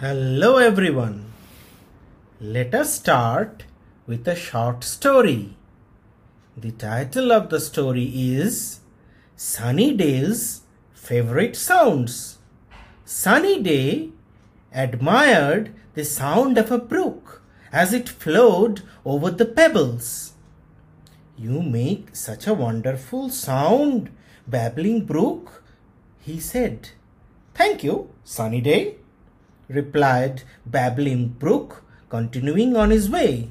Hello everyone. Let us start with a short story. The title of the story is Sunny Day's Favorite Sounds. Sunny Day admired the sound of a brook as it flowed over the pebbles. You make such a wonderful sound, babbling brook, he said. Thank you, Sunny Day, replied Babbling Brook, continuing on his way.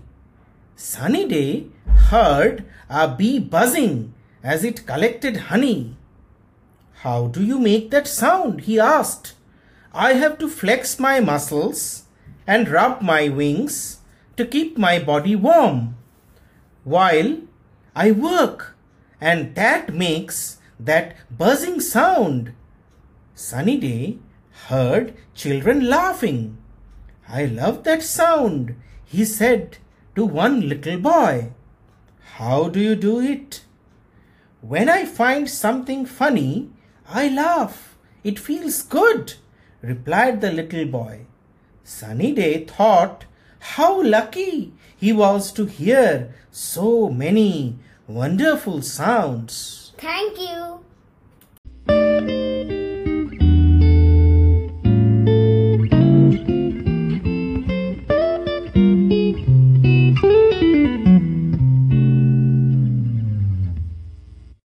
Sunny Day heard a bee buzzing as it collected honey. How do you make that sound? he asked. I have to flex my muscles and rub my wings to keep my body warm while I work, and that makes that buzzing sound. Sunny Day heard children laughing. I love that sound, he said to one little boy. How do you do it? When I find something funny, I laugh. It feels good, replied the little boy. Sunny Day thought how lucky he was to hear so many wonderful sounds. Thank you.